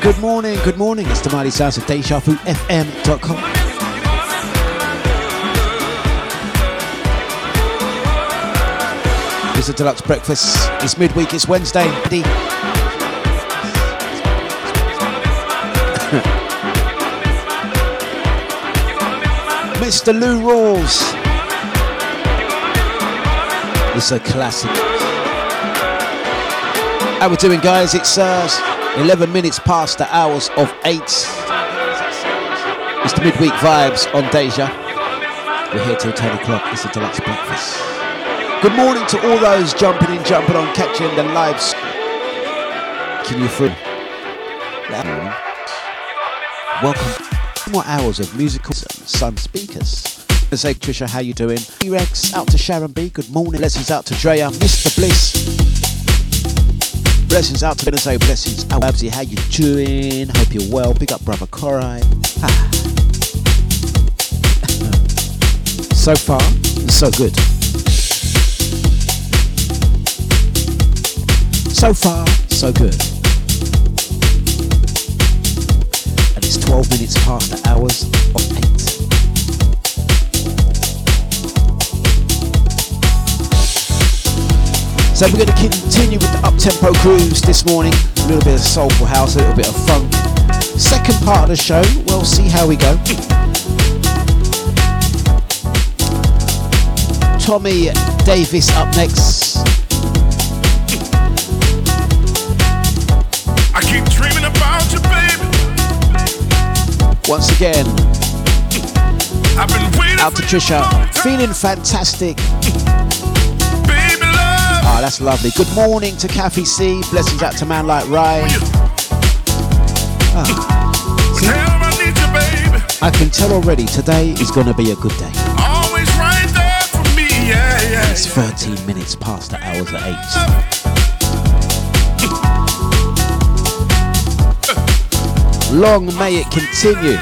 good morning, good morning. It's the mighty sounds of DejaVuFM.com. It's a Dlux breakfast. It's midweek, it's Wednesday. Mr. Lou Rawls. It's a classic. How we doing, guys? It's uh, 11 minutes past the hours of 8. It's the midweek vibes on Deja. We're here till 10 o'clock. It's a Dlux breakfast. Good morning to all those jumping in, jumping on, catching the lives. Can you through? Welcome. More hours of musical sun speakers. Say, Trisha, how you doing? T-Rex, out to Sharon B. Good morning. Blessings out to Drea, Mr. Bliss. Blessings out to Ben say blessings out Babsy, how you doing? Hope you're well. Big up brother Korai. Ah. so far, so good. So far, so good. And it's 12 minutes past the hours of 8. So we're going to continue with the up-tempo grooves this morning. A little bit of soulful house, a little bit of funk. Second part of the show, we'll see how we go. Tommy Davis up next. I keep dreaming about you, baby. Once again, I've been waiting out to Trisha. Feeling fantastic. Ah, that's lovely. Good morning to Kathy C. Blessings out to man like Ryan. Whenever I need you, baby. I can tell already today is going to be a good day. Always right there for me, yeah, yeah. It's 13 minutes past the hours of 8. Long may it continue.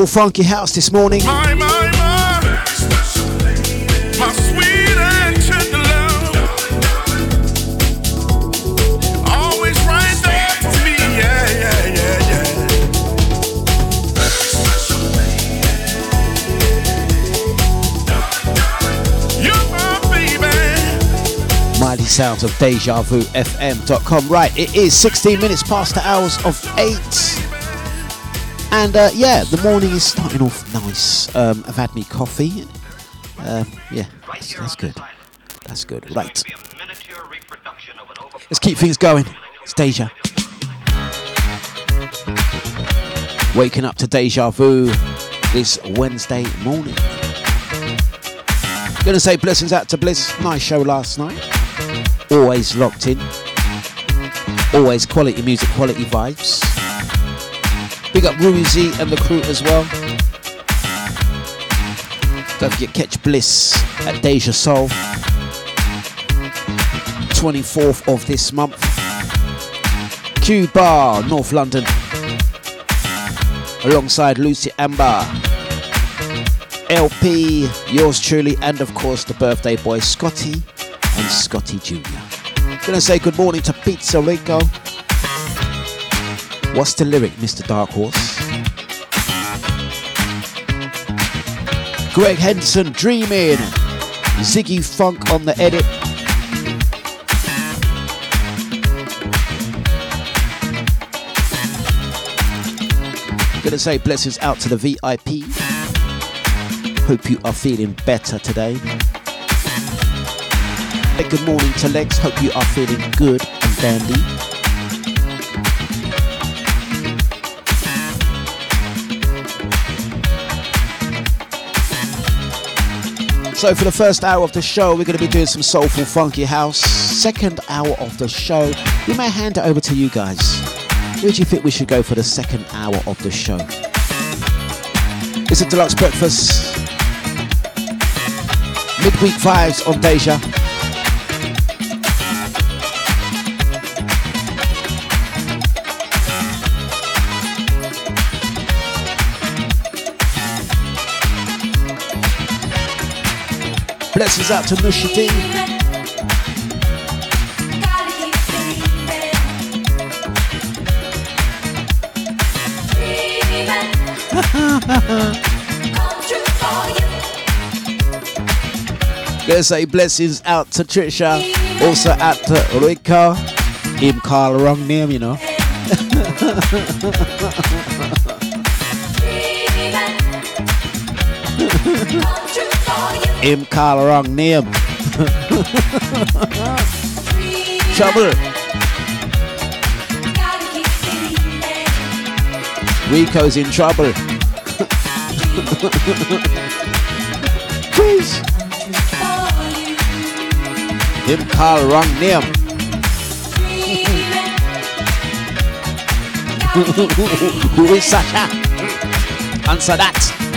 beautiful funky house this morning. My, my, my. Mighty sounds of DejaVuFM.com. Right, it is 16 minutes past the hours of 8. And uh, yeah, the morning is starting off nice. Um, I've had me coffee. Um, yeah, that's, that's good. That's good. Right. Let's keep things going. It's Deja. Waking up to Deja Vu this Wednesday morning. Gonna say blessings out to Bliss. Nice show last night. Always locked in. Always quality music, quality vibes. Big up Ruizy and the crew as well. Don't forget catch Bliss at Deja Soul. 24th of this month. Q Bar, North London. Alongside Lucy Amber. LP, yours truly, and of course the birthday boy Scotty and Scotty Jr. Gonna say good morning to Pizza Rico. What's the lyric, Mr. Dark Horse? Greg Henson dreaming. Ziggy Funk on the edit. Gonna say blessings out to the VIP. Hope you are feeling better today. Hey, good morning to Lex. Hope you are feeling good and dandy. So for the first hour of the show, we're going to be doing some soulful, funky house. Second hour of the show, we may hand it over to you guys. Where do you think we should go for the second hour of the show? It's a Dlux breakfast. Midweek vibes on Deja. Blessings out to Nushadeen. Gonna say blessings out to Trisha, also out to Rika. Him call wrong name, you know. Him call wrong name. Trouble. Rico's in trouble. Please. Him call wrong name. Who is Sasha? Answer that.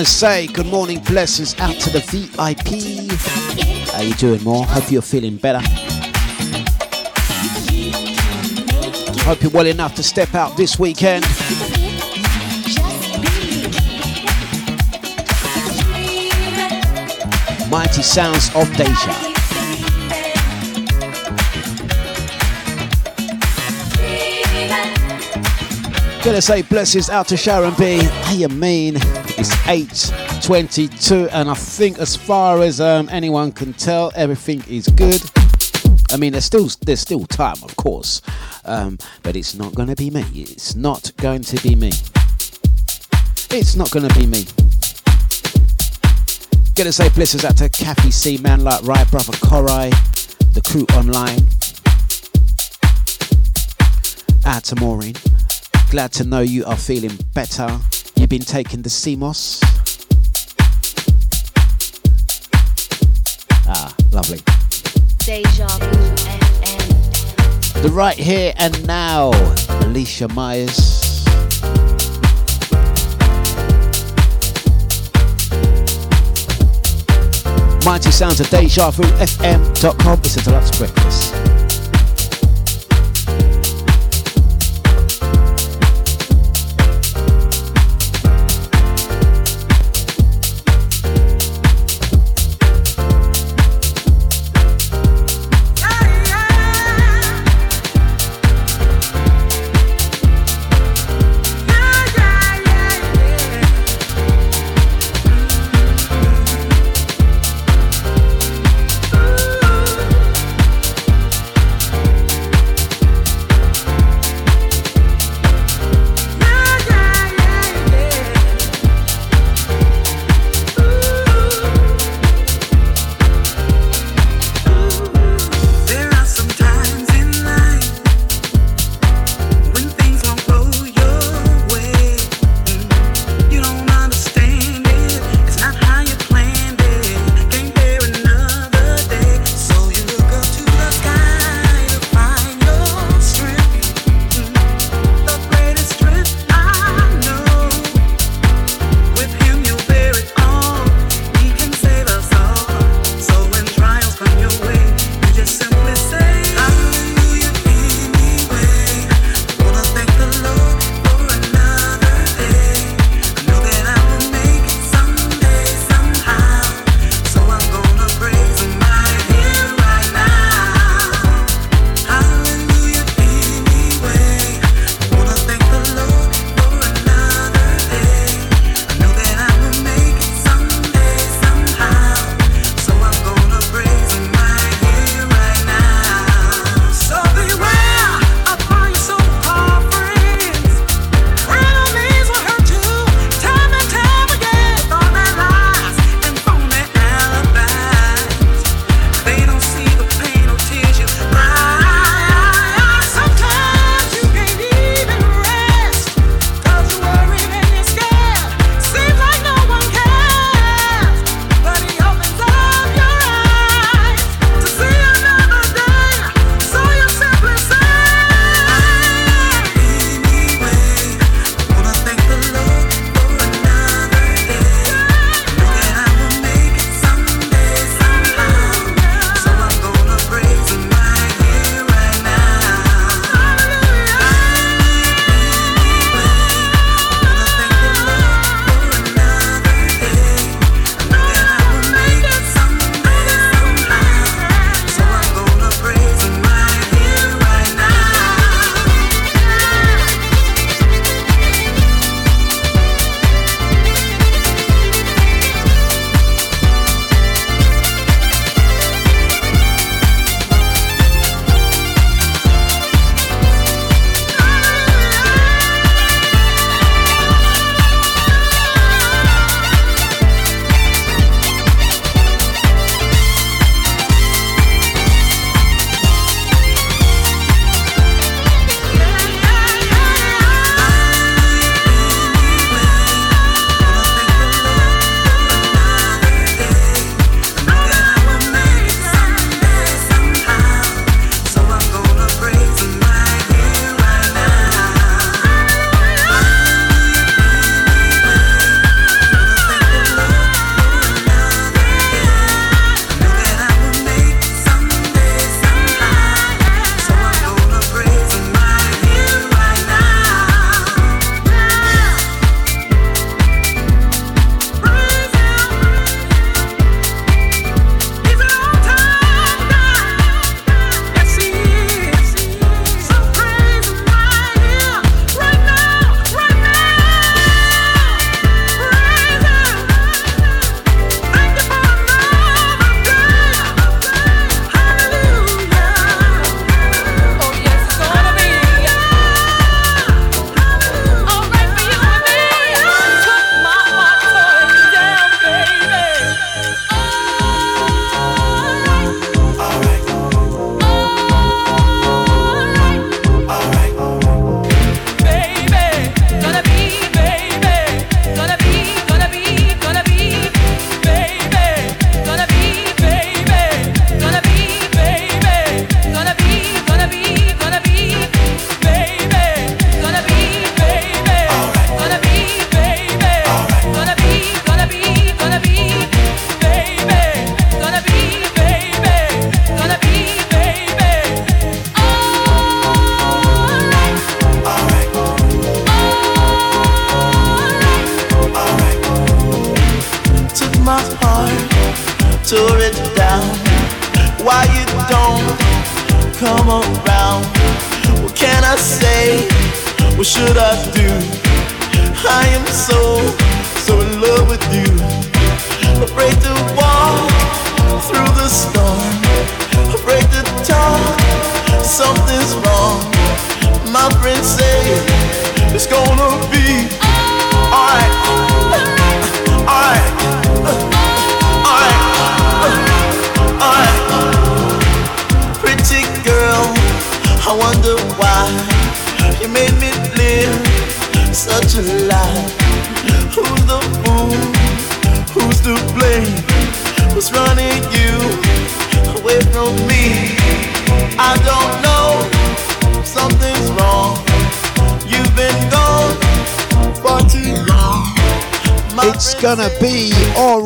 Gonna say good morning, blessings out to the VIP. How you doing, more? Hope you're feeling better. Hope you're well enough to step out this weekend. Mighty sounds of Deja. Gonna say blessings out to Sharon B. How you mean? It's 8.22 and I think as far as um, anyone can tell, everything is good. I mean, there's still there's still time, of course, um, but it's not gonna be me. It's not going to be me. It's not gonna be me. Gonna say blessings out to Kathy C, man like right, brother Korai, the crew online. Out to Maureen. Glad to know you are feeling better. You've been taking the sea moss. Ah, lovely. Deja Vu FM. The right here and now, Alicia Myers. Mighty sounds of Deja Vu FM.com. It's a Dlux breakfast.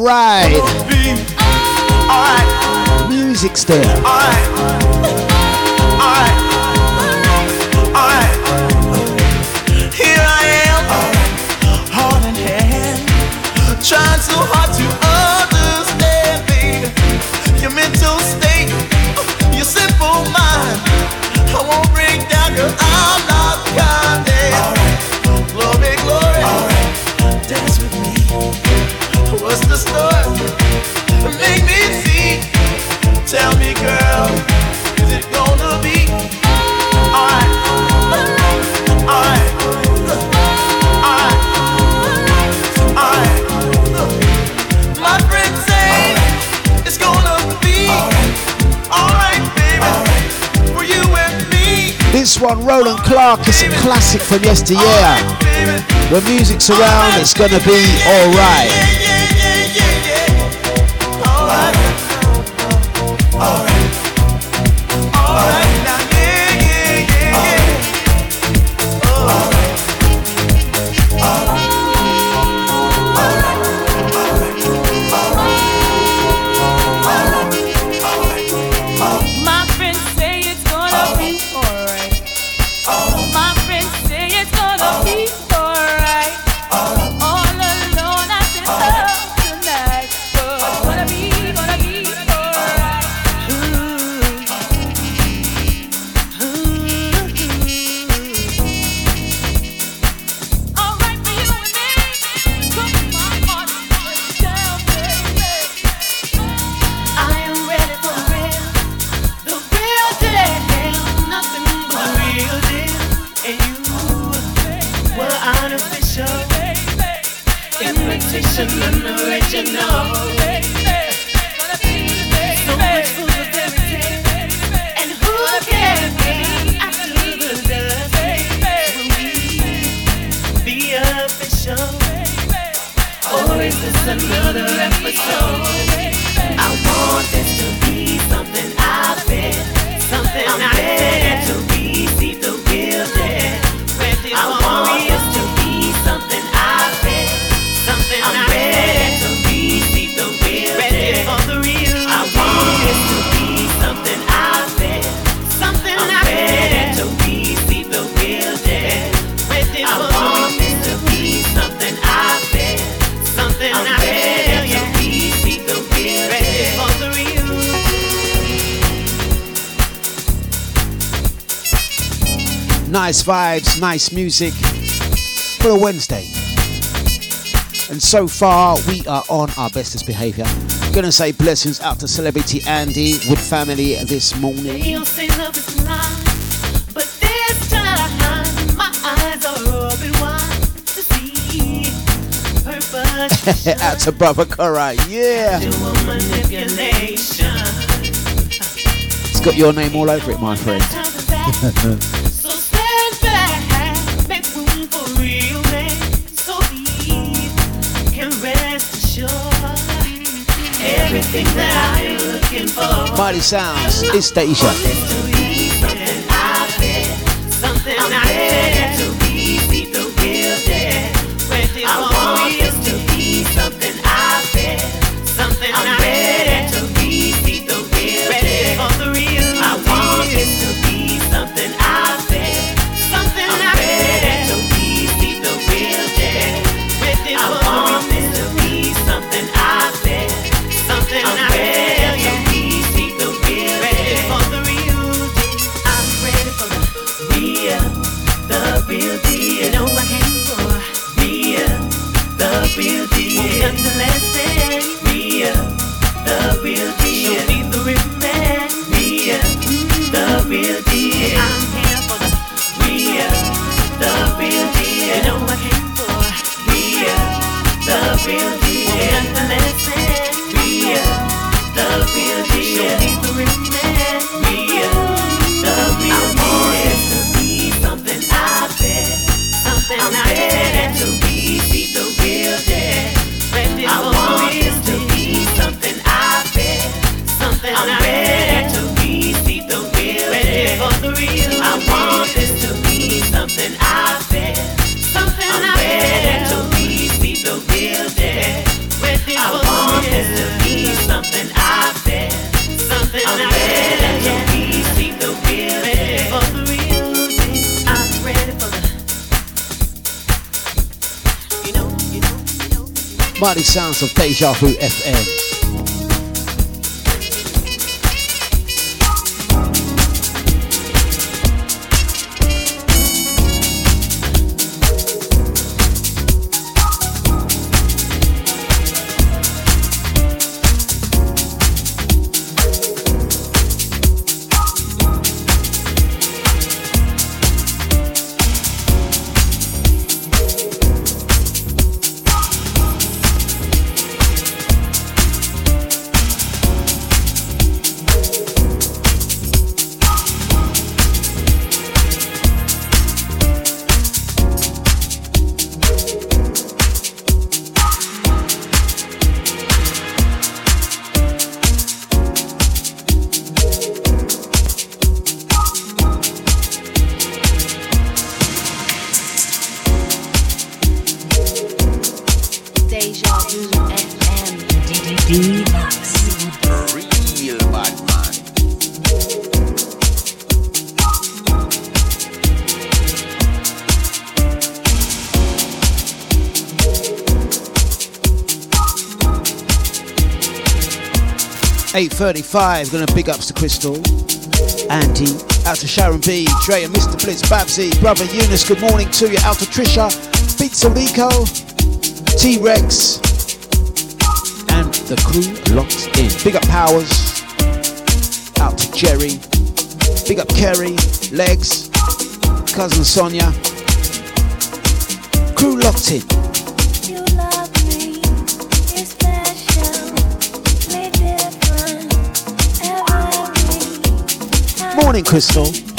right. Alright. Music style. Alright. Alright. Alright. Here I am. Heart and hand. Trying so hard to understand, baby. Your mental state. Your simple mind. I won't break down, girl. I'm not kind. Right. Glory, glory. Right. Dance with me. Roland Clark is a classic from yesteryear. When music's around, it's gonna be alright. nice music for a Wednesday. And so far, we are on our bestest behavior. Gonna say blessings out to celebrity Andy with family this morning. out to Brother yeah. It's got your name all over it, my friend. Mari Sounds, esta y. five. Gonna big ups to Crystal, Andy, out to Sharon B, Dre and Mr. Blitz, Babsy, brother Eunice. Good morning to you. Out to Trisha, Pizza Rico, T Rex, and the crew locked in. Big up Powers. Out to Jerry. Big up Kerry, Legs, cousin Sonia. Crew locked in. morning, Crystal.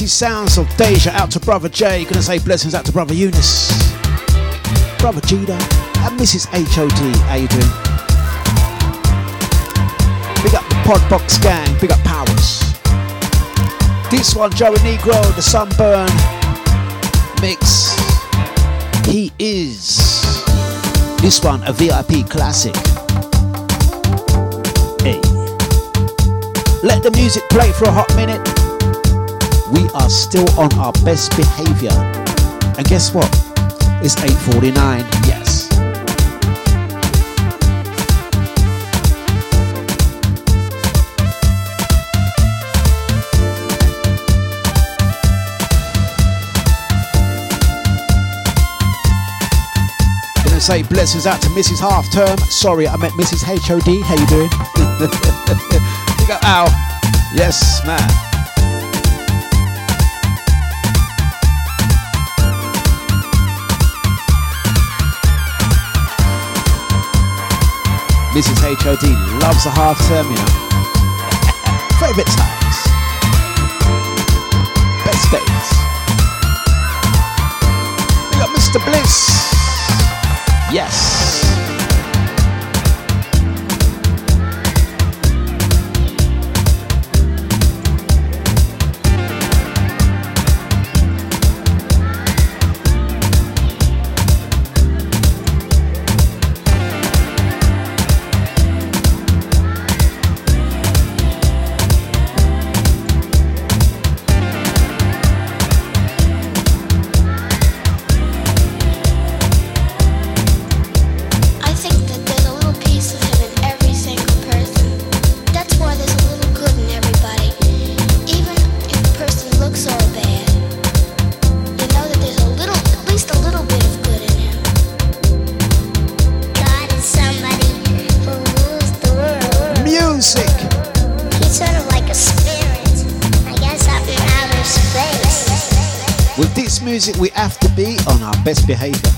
Mighty sounds of Deja out to Brother Jay. Gonna say blessings out to Brother Eunice, Brother Gita, and Mrs. HOD. How you doing? Big up the Podbox gang, big up Powers. This one, Joey Negro, the Sunburn mix. He is. This one, a VIP classic. Hey. Let the music play for a hot minute we are still on our best behavior. And guess what? It's 8:49. Yes. Gonna say blessings out to Mrs. Half Term. Sorry, I meant Mrs. HOD. How you doing? Big up Al. Yes, man. Mrs. HOD loves a half term, you know. Favorite times. Best days. We got Mr. Bliss. Yes. Best behavior.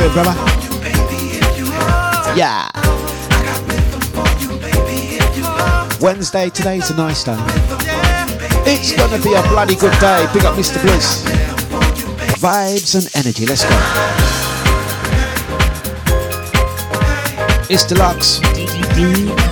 Doing, brother? Yeah. Wednesday, today's a nice day. It's gonna be a bloody good day. Big up Mr. Bliss. Vibes and energy, let's go. It's Dlux.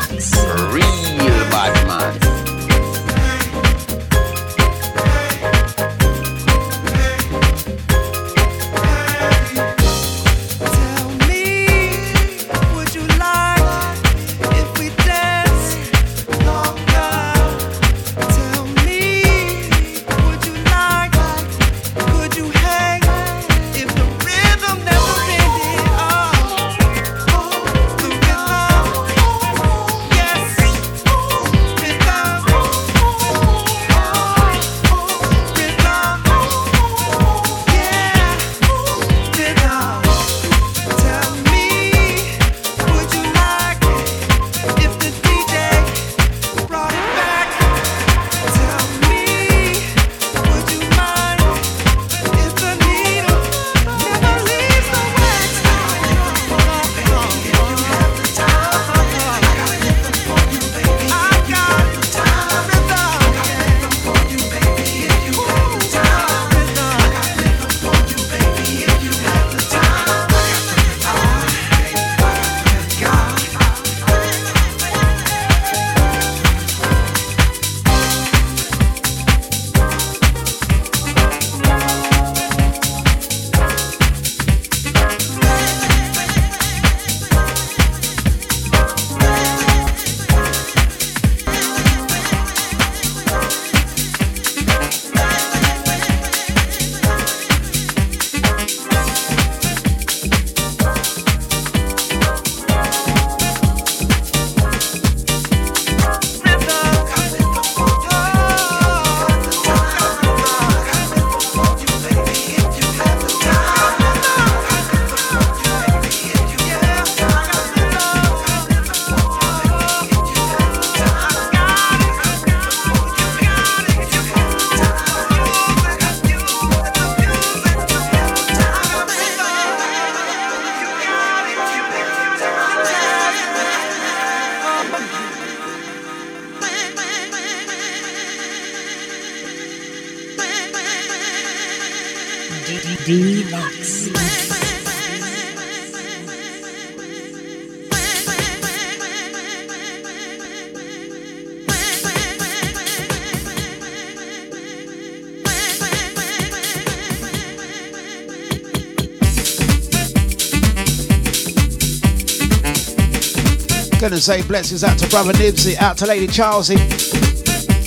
Say blessings out to brother Nibsy, out to Lady Charlesy.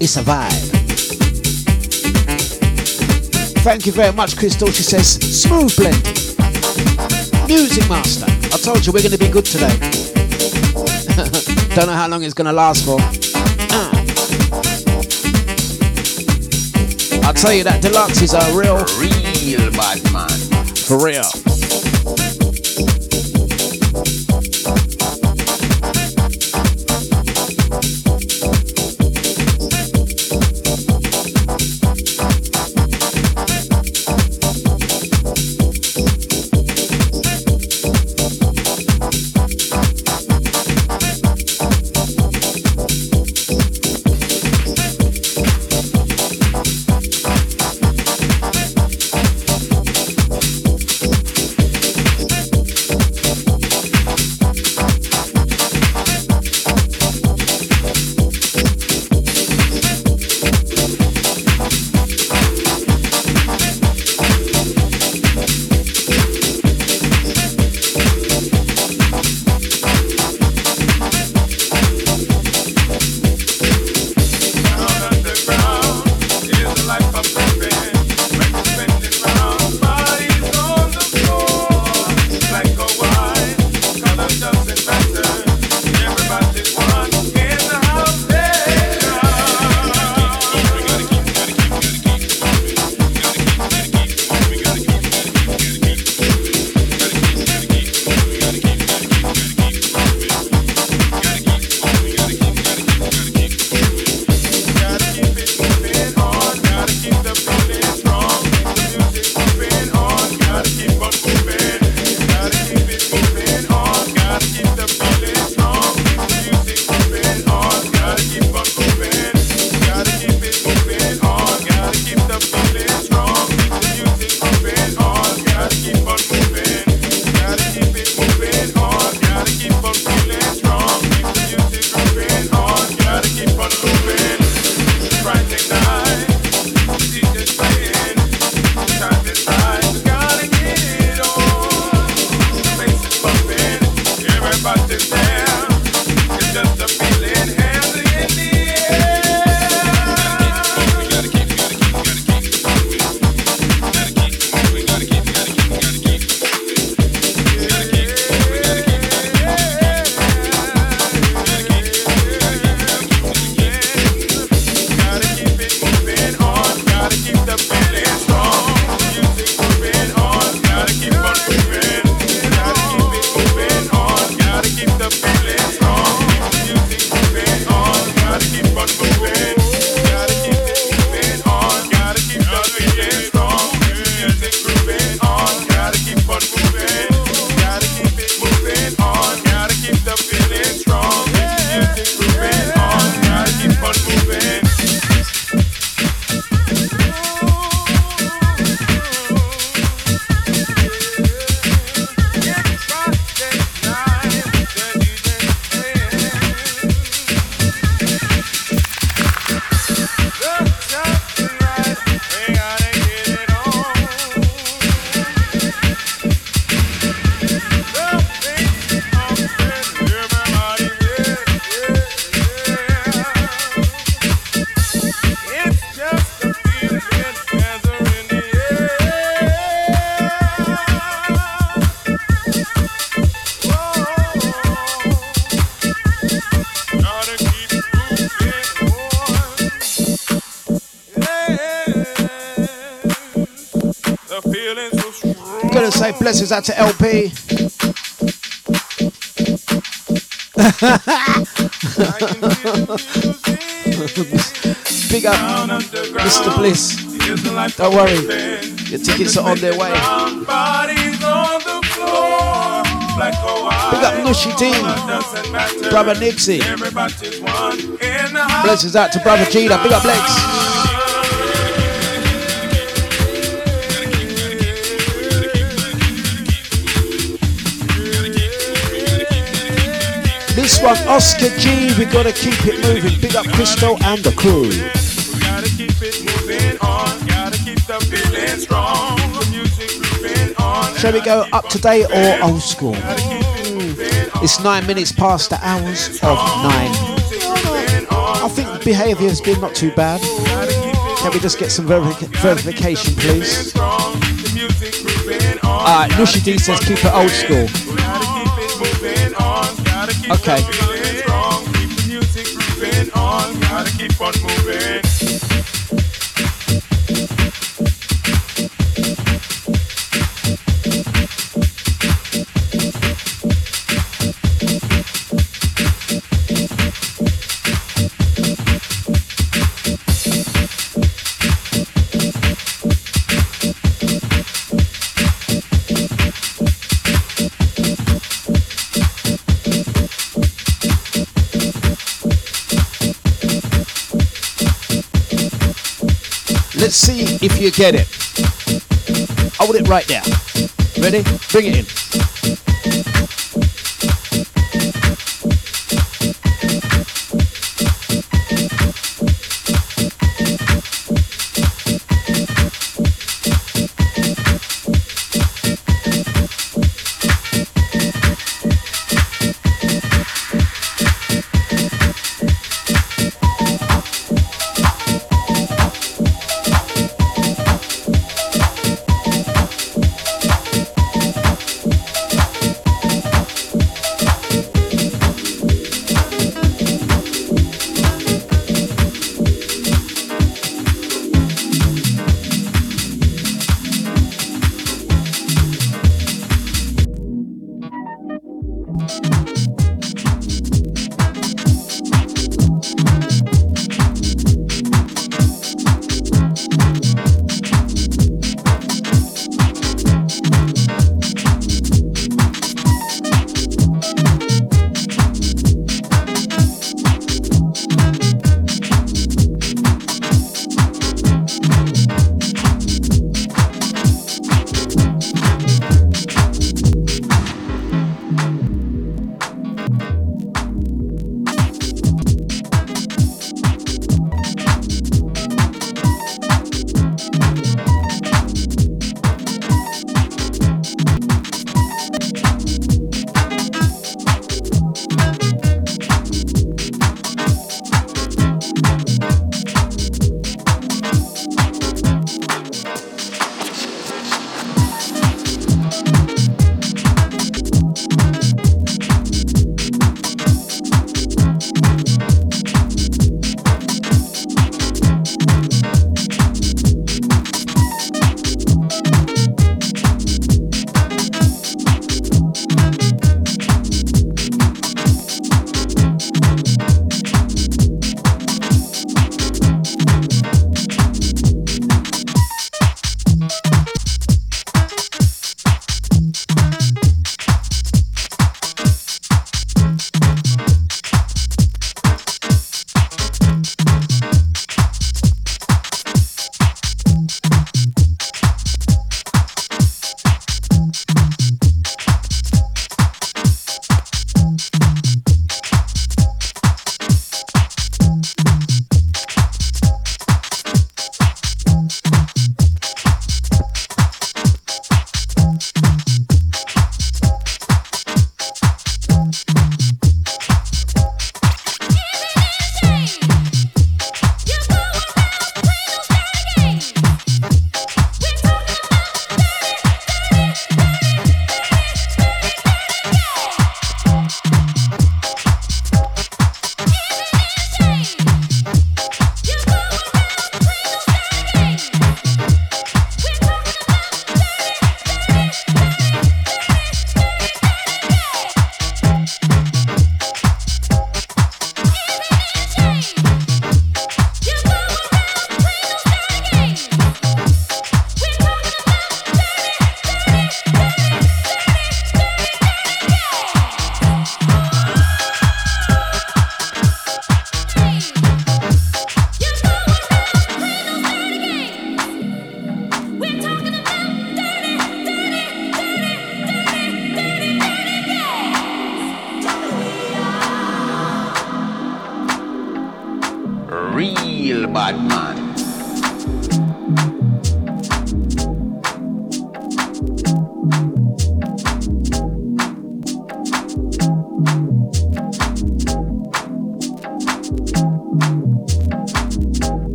It's a vibe. Thank you very much, Crystal. She says, smooth blend. Music master. I told you we're gonna be good today. Don't know how long it's gonna last for. I'll tell you that Dlux is a real, Real bad man. for real. Blessings out to LP. Big up, Mr. Bliss. Don't worry, your tickets are on their way. Big up Nushi Dean, brother Nipsey. Blessings out to brother Gina. Big up Lex. This one, Oscar G, we gotta keep it moving. Big up Crystal and the crew. Gotta keep it moving on. Gotta keep the feeling strong. The music moving on. Shall we go up to date or old school? It's nine minutes past the hours of nine. I think the behaviour has been not too bad. Can we just get some verifi- verification, please? Alright, Nushi D says keep it old school. Okay. If you get it. Hold it right there. Ready? Bring it in.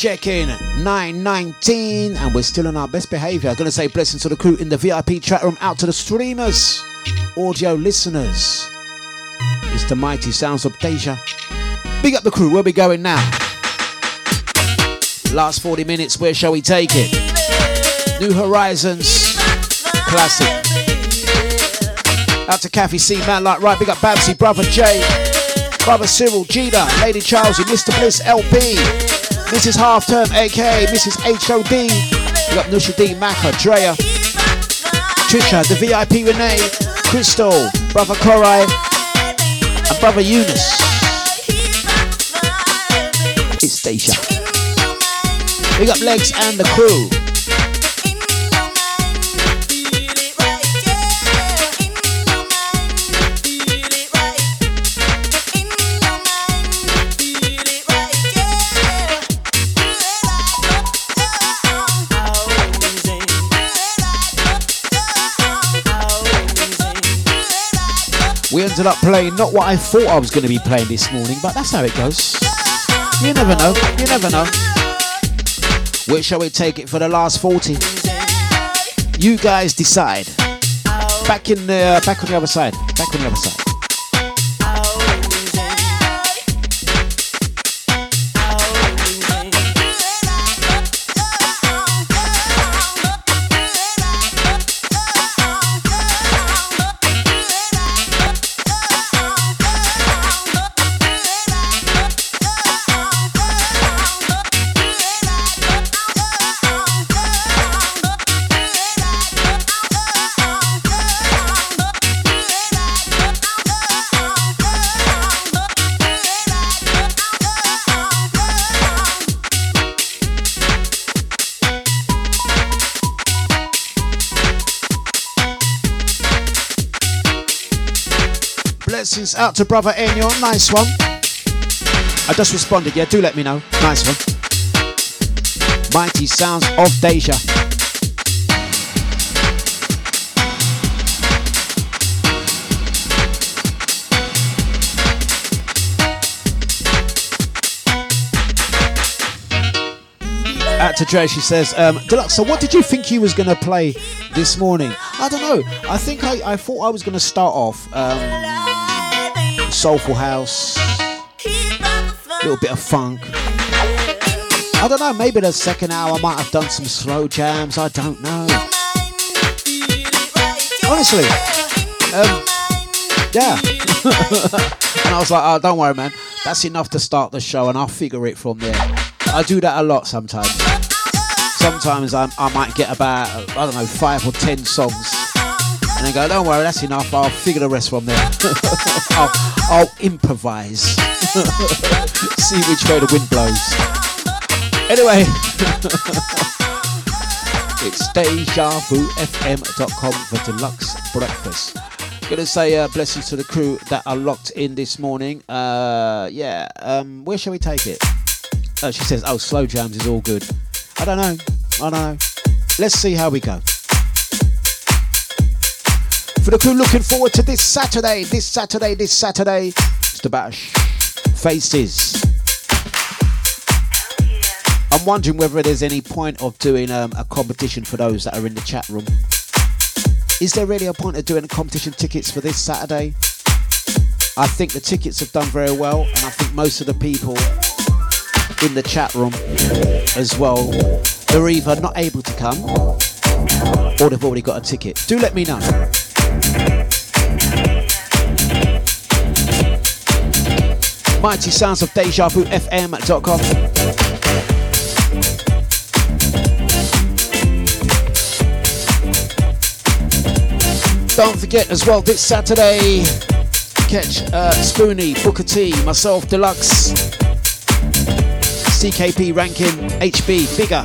Quick time check in 919 and we're still on our best behavior. Gonna say blessings to the crew in the VIP chat room, out to the streamers, audio listeners. It's the mighty sounds of Deja. Big up the crew, where we going now? Last 40 minutes, where shall we take it? New Horizons, classic. Out to Kathy C, man like right, big up Babsy, brother Jay, brother Cyril, Gina, Lady Charlesy, Mr. Bliss, LP, Mrs. Half Term, aka Mrs. HOD, We got Nusha D, Maka, Drea, Trisha, the VIP Renee, Crystal, brother Korai, and brother Eunice. It's Deja. Big up Legs and the crew. We ended up playing not what I thought I was going to be playing this morning, but that's how it goes. You never know. You never know. Where shall we take it for the last 40? You guys decide. Back in the uh, back on the other side. Back on the other side. Blessings out to brother Enyo. Nice one. I just responded. Yeah, do let me know. Nice one. Mighty sounds of Deja. Out to Dre, she says, um, Dlux, so what did you think you was going to play this morning? I don't know. I think I, I thought I was going to start off um, Soulful House, a little bit of funk. I don't know, maybe the second hour I might have done some slow jams. I don't know. Honestly, um, yeah. and I was like, oh, don't worry, man. That's enough to start the show, and I'll figure it from there. I do that a lot sometimes. Sometimes I, I might get about, I don't know, five or ten songs. And then go, don't worry, that's enough. I'll figure the rest from there. I'll, I'll improvise. See which way the wind blows. Anyway, it's DejaVuFM.com for Dlux breakfast. Gonna say uh, blessings to the crew that are locked in this morning. Uh, yeah, um, where shall we take it? Uh, she says, oh, slow jams is all good. I don't know. I don't know. Let's see how we go. For the crew looking forward to this Saturday, this Saturday, this Saturday, the Bash Faces. I'm wondering whether there's any point of doing um, a competition for those that are in the chat room. Is there really a point of doing a competition tickets for this Saturday? I think the tickets have done very well, and I think most of the people in the chat room as well, they're either not able to come or they've already got a ticket. Do let me know. Mighty sounds of Deja Vu FM.com. Don't forget as well this Saturday, catch uh, Booker T, myself, Dlux, CKP ranking, HB, bigger.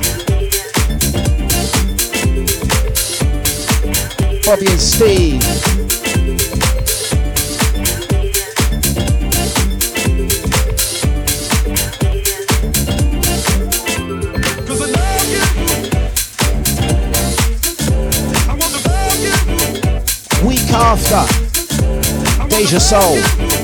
Bobby and Steve. After, Deja Soul.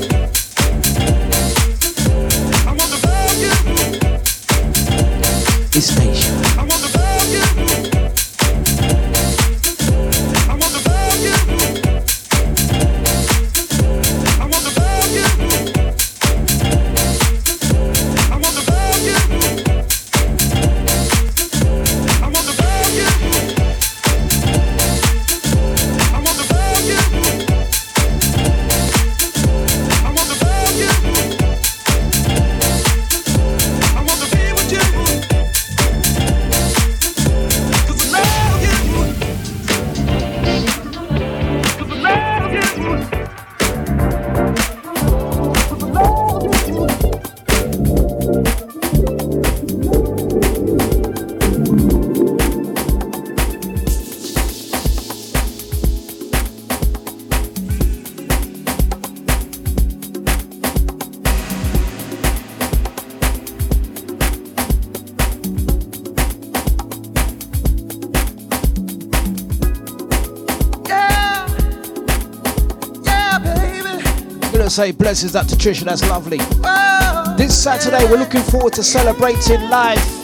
say blessings that to Trisha, that's lovely. This Saturday, we're looking forward to celebrating life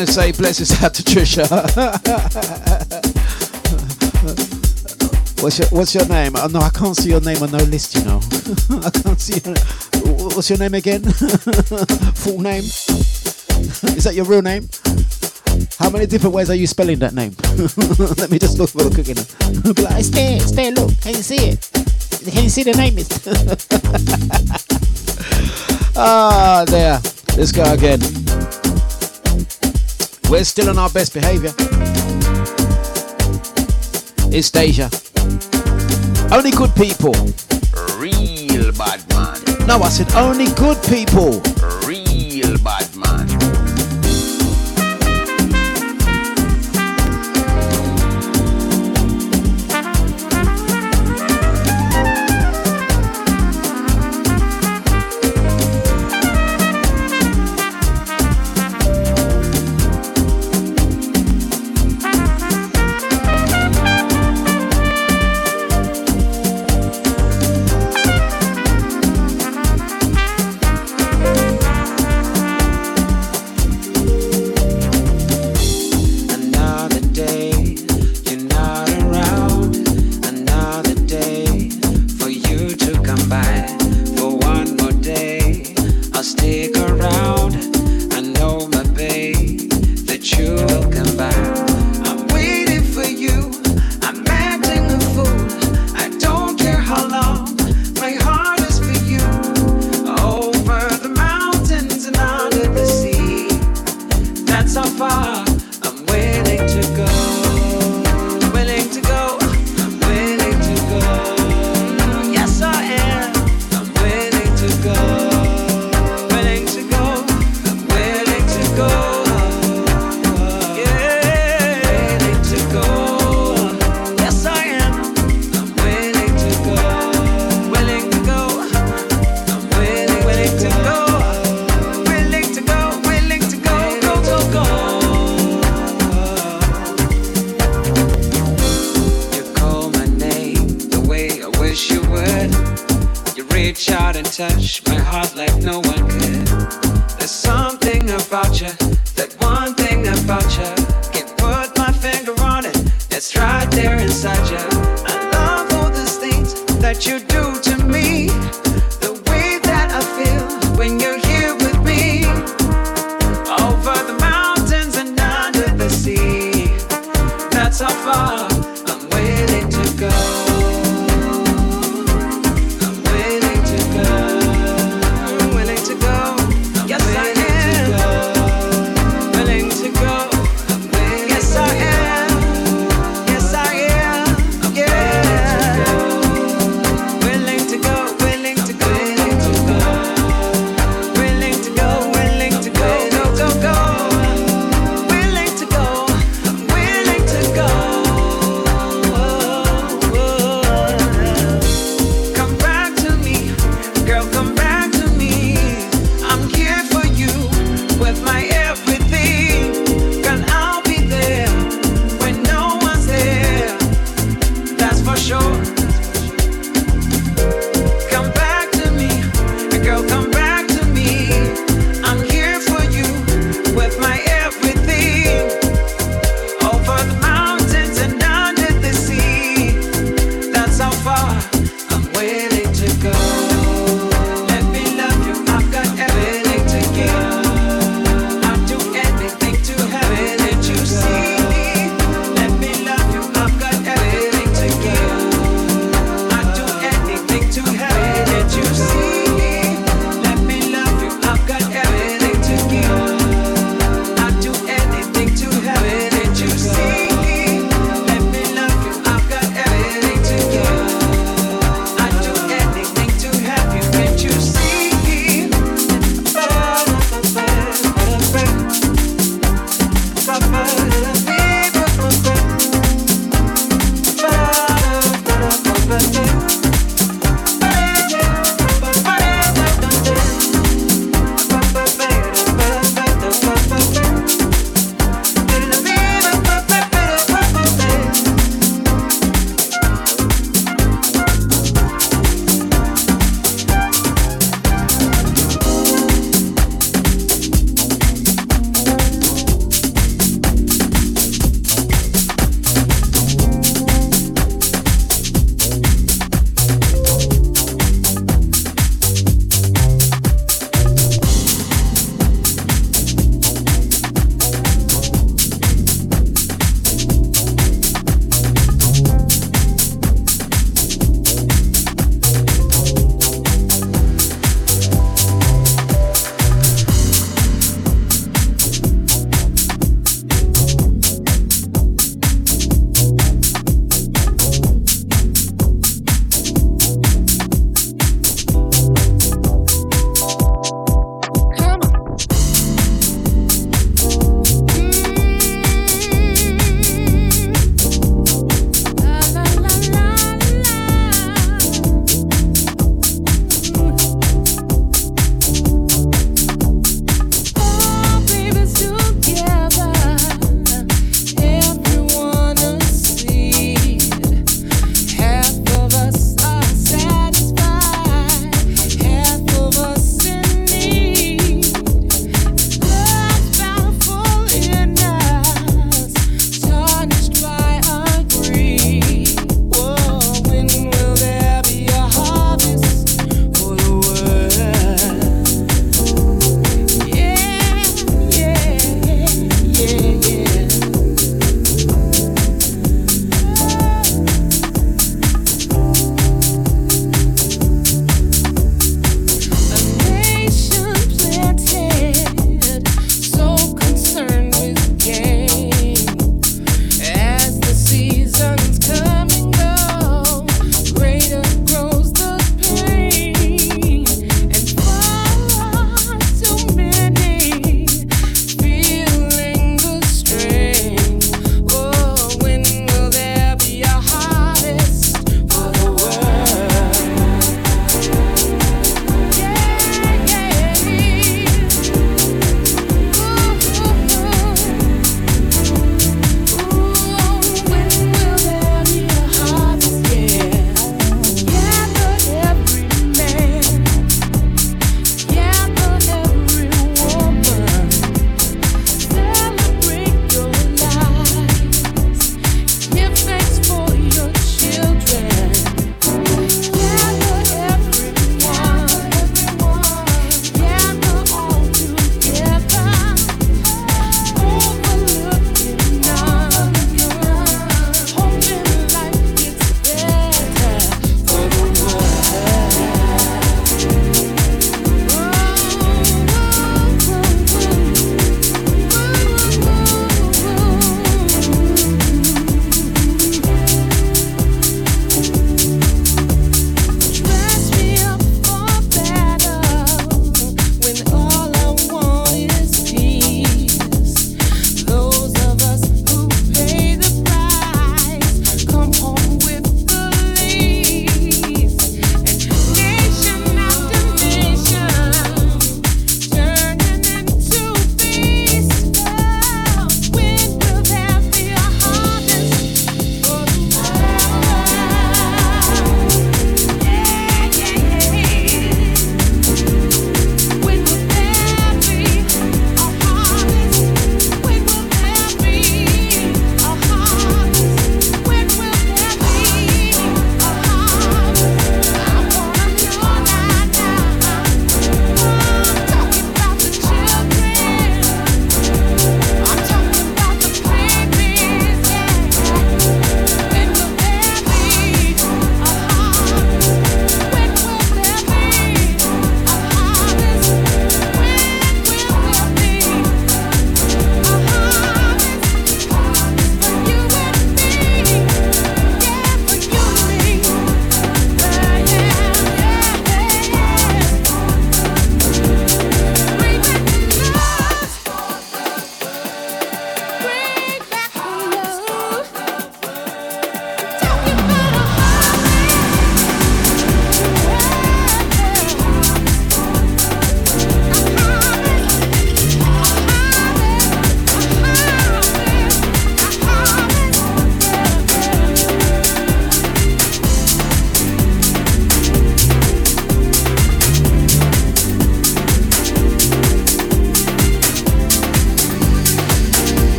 going to say blessings out to Trisha. what's your What's your name? Oh, no, I can't see your name on no list. You know, I can't see. Your, what's your name again? Full name? Is that your real name? How many different ways are you spelling that name? Let me just look for the cooking. Like, stay, look. Can you see it? Can you see the name? Is ah, there. Let's go again. We're still on our best behavior. It's Deja. Only good people. Real bad man. No, I said only good people.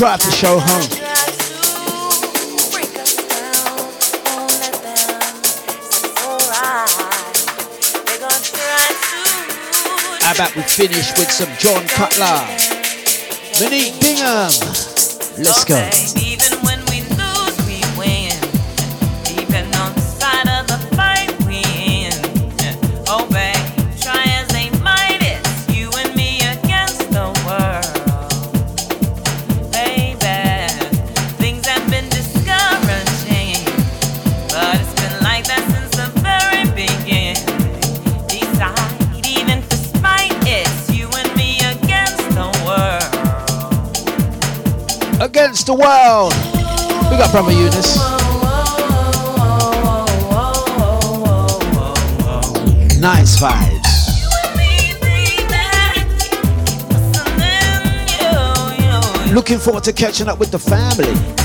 try to show home. How about we finish with some John Cutler? Monique Bingham. Let's go. the world. We got Brother Eunice. Nice vibes. Looking forward to catching up with the family.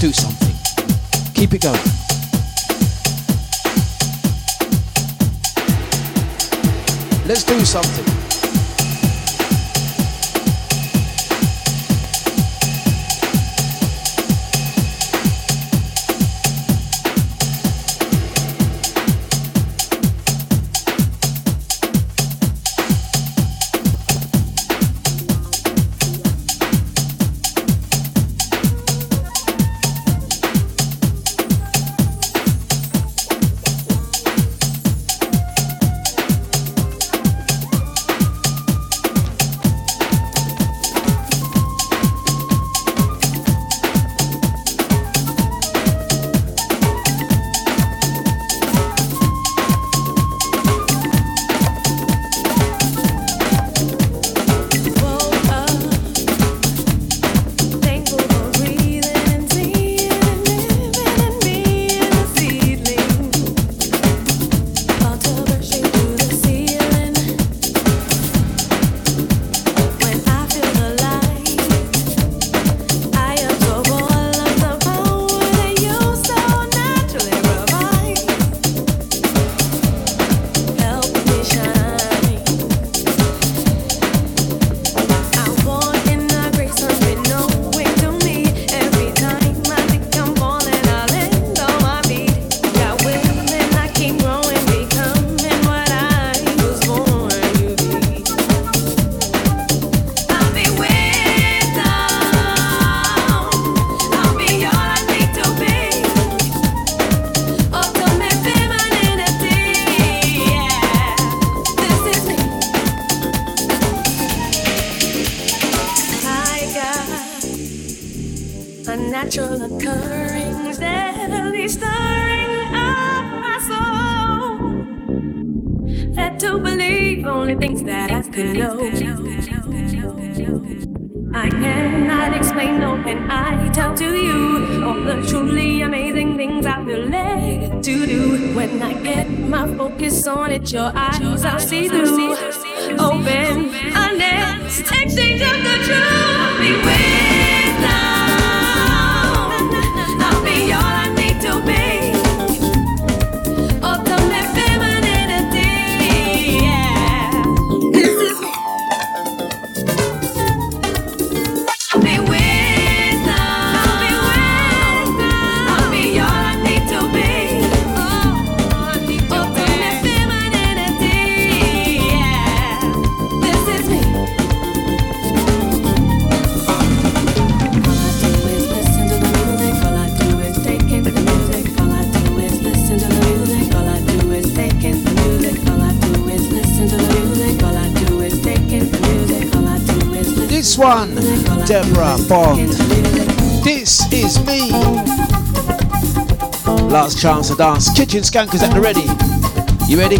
do something. Keep it going. Let's do something. chance to dance. Kitchen skankers at the ready. You ready?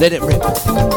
Let it rip.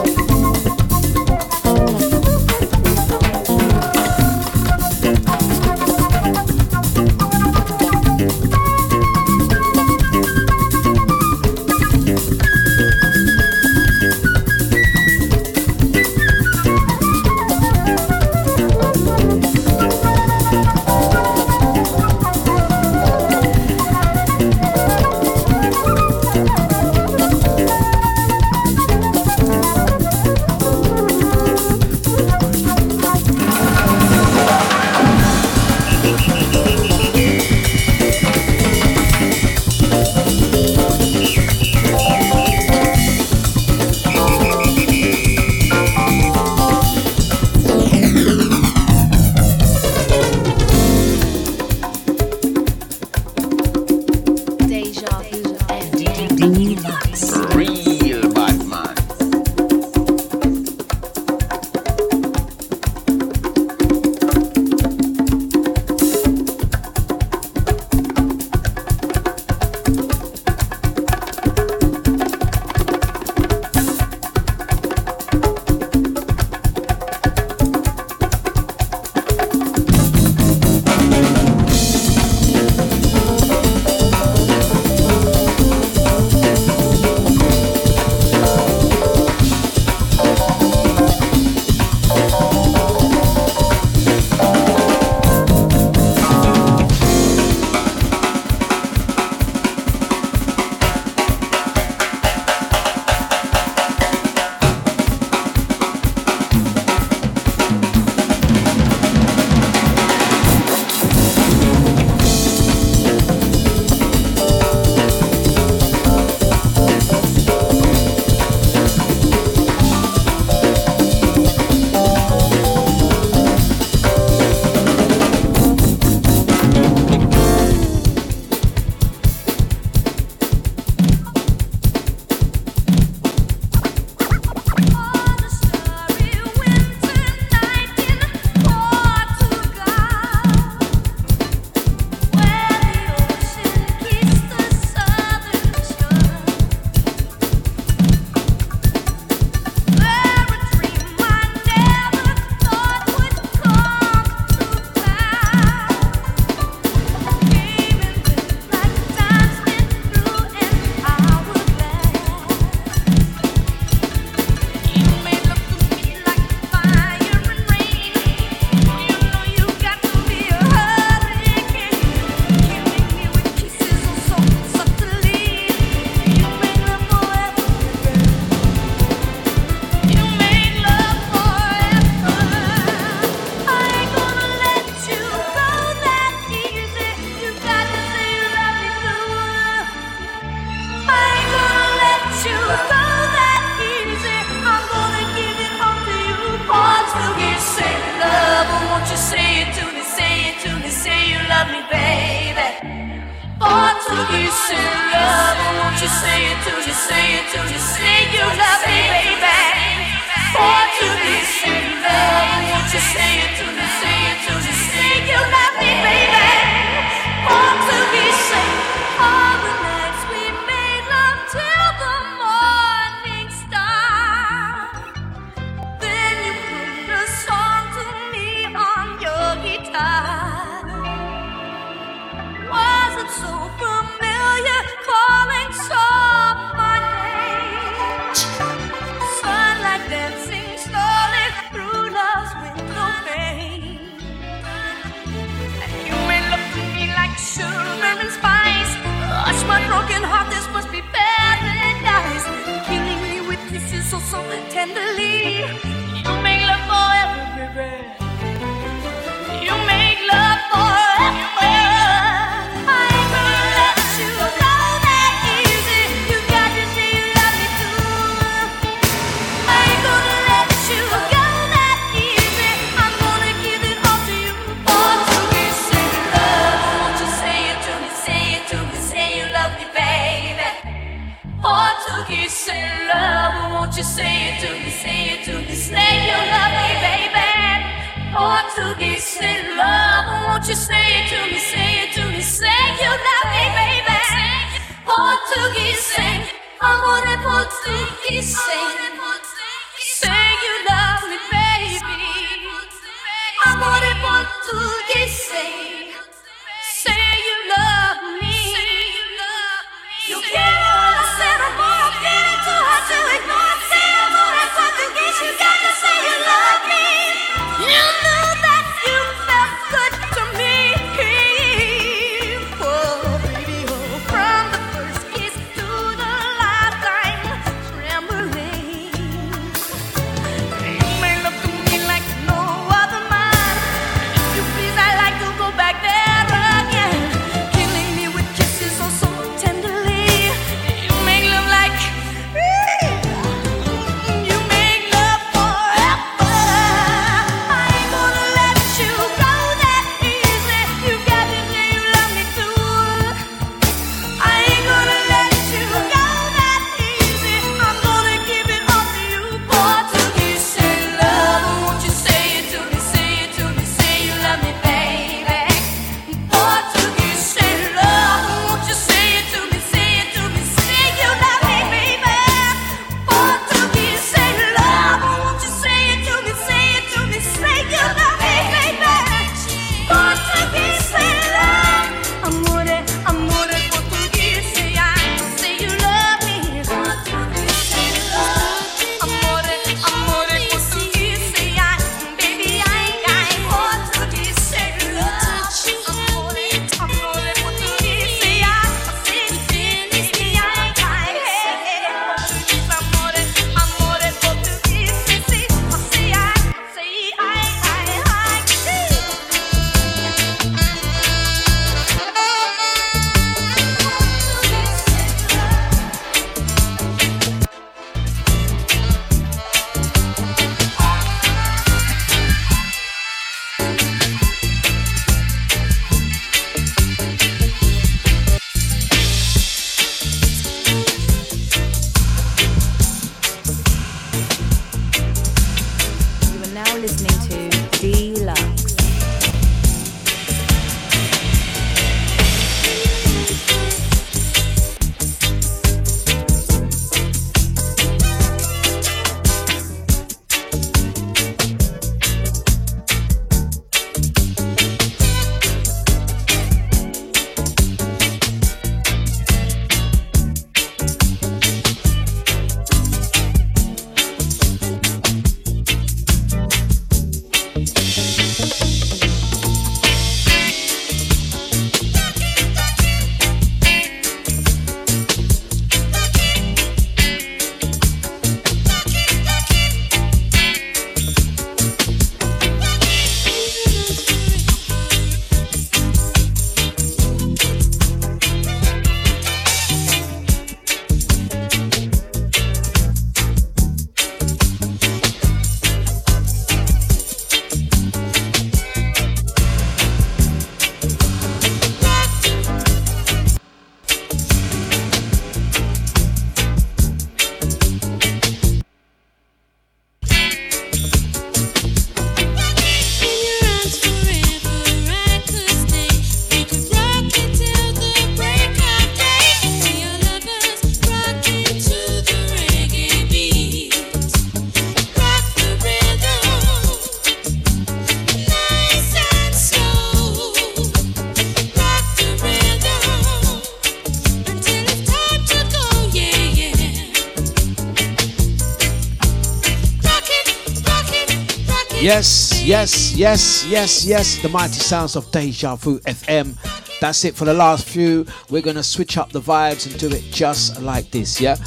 Yes, yes, yes, yes. The mighty sounds of Deja Vu FM. That's it for the last few. We're gonna switch up the vibes and do it just like this, yeah?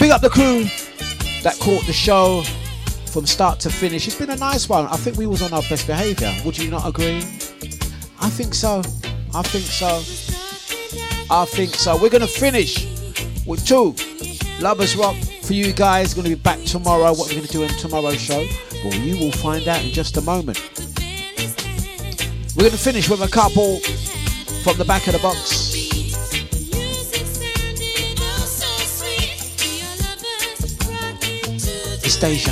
Big up the crew. that caught the show from start to finish. It's been a nice one. I think we was on our best behaviour. Would you not agree? I think so. I think so. I think so. We're gonna finish with two Lovers Rock for you guys. Gonna be back tomorrow. What we're gonna do in tomorrow's show? Well, you will find out in just a moment. We're gonna finish with a couple from the back of the box. It's.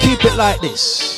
Keep it like this.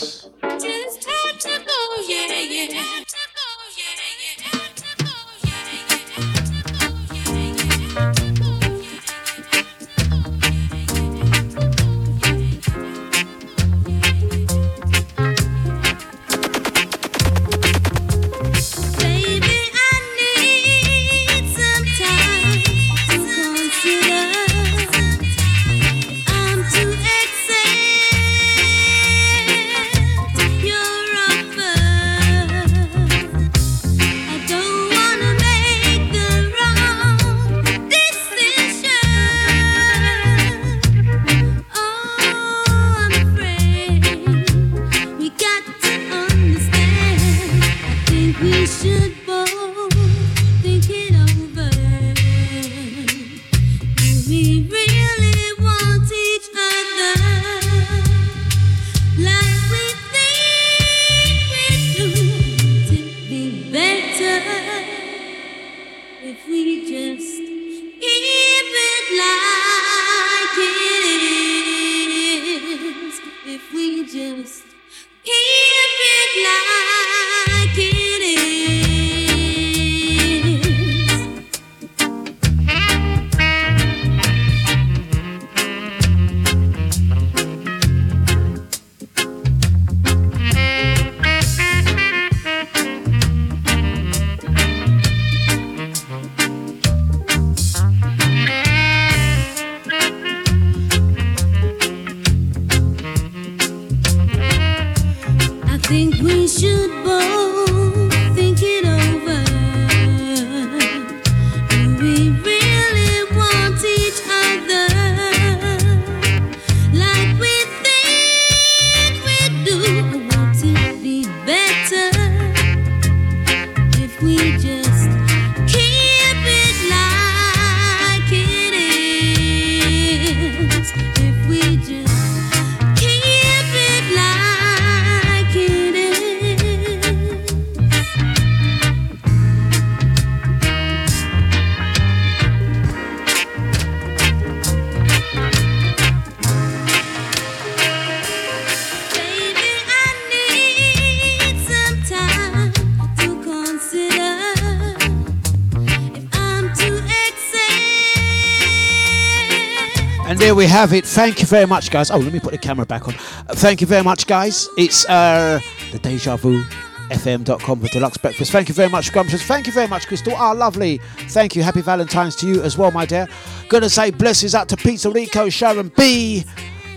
Have it. Thank you very much, guys. Oh, let me put the camera back on. Thank you very much, guys. It's uh, the Deja Vu. FM.com for Dlux breakfast. Thank you very much, Scrumptious. Thank you very much, Crystal. Ah, lovely. Thank you. Happy Valentine's to you as well, my dear. Gonna say blessings out to Pizza Rico, Sharon B.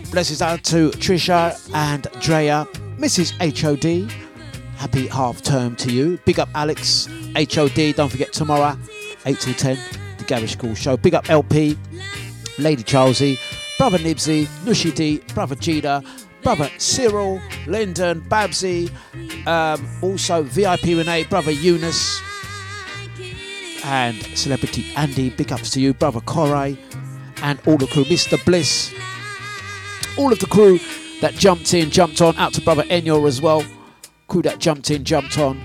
Blessings out to Trisha and Drea, Mrs. HOD. Happy half term to you. Big up Alex, HOD. Don't forget tomorrow, 8 till 10, the Garage School Show. Big up LP, Lady Charlesy, Brother Nibsy, Nushi D, Brother Gina, Brother Cyril, Lyndon, Babsy, um, also VIP Renee, Brother Eunice, and Celebrity Andy. Big ups to you, Brother Corey, and all the crew, Mr. Bliss, all of the crew that jumped in, jumped on, out to Brother Enyor as well, crew that jumped in, jumped on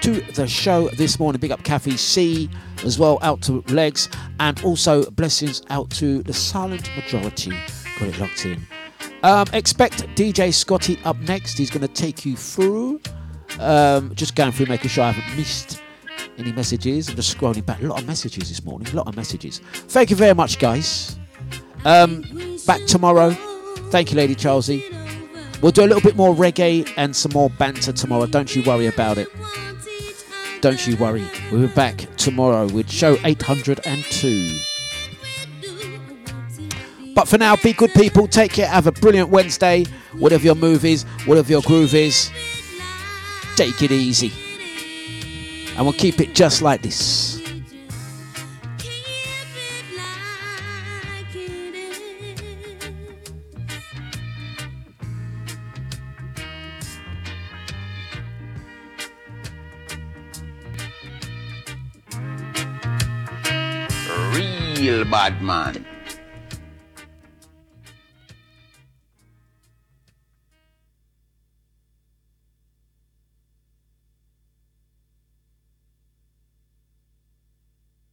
to the show this morning. Big up Kathy C as well, out to Legs, and also blessings out to the silent majority. Got it locked in. Um, expect DJ Scotty up next. He's going to take you through. Um, just going through, making sure I haven't missed any messages. I'm just scrolling back. A lot of messages this morning. A lot of messages. Thank you very much, guys. Um, back tomorrow. Thank you, Lady Charlesy. We'll do a little bit more reggae and some more banter tomorrow. Don't you worry about it. Don't you worry. We'll be back tomorrow with show 802. But for now, be good people. Take care. Have a brilliant Wednesday. Whatever your move is, whatever your groove is, take it easy. And we'll keep it just like this. Real bad man.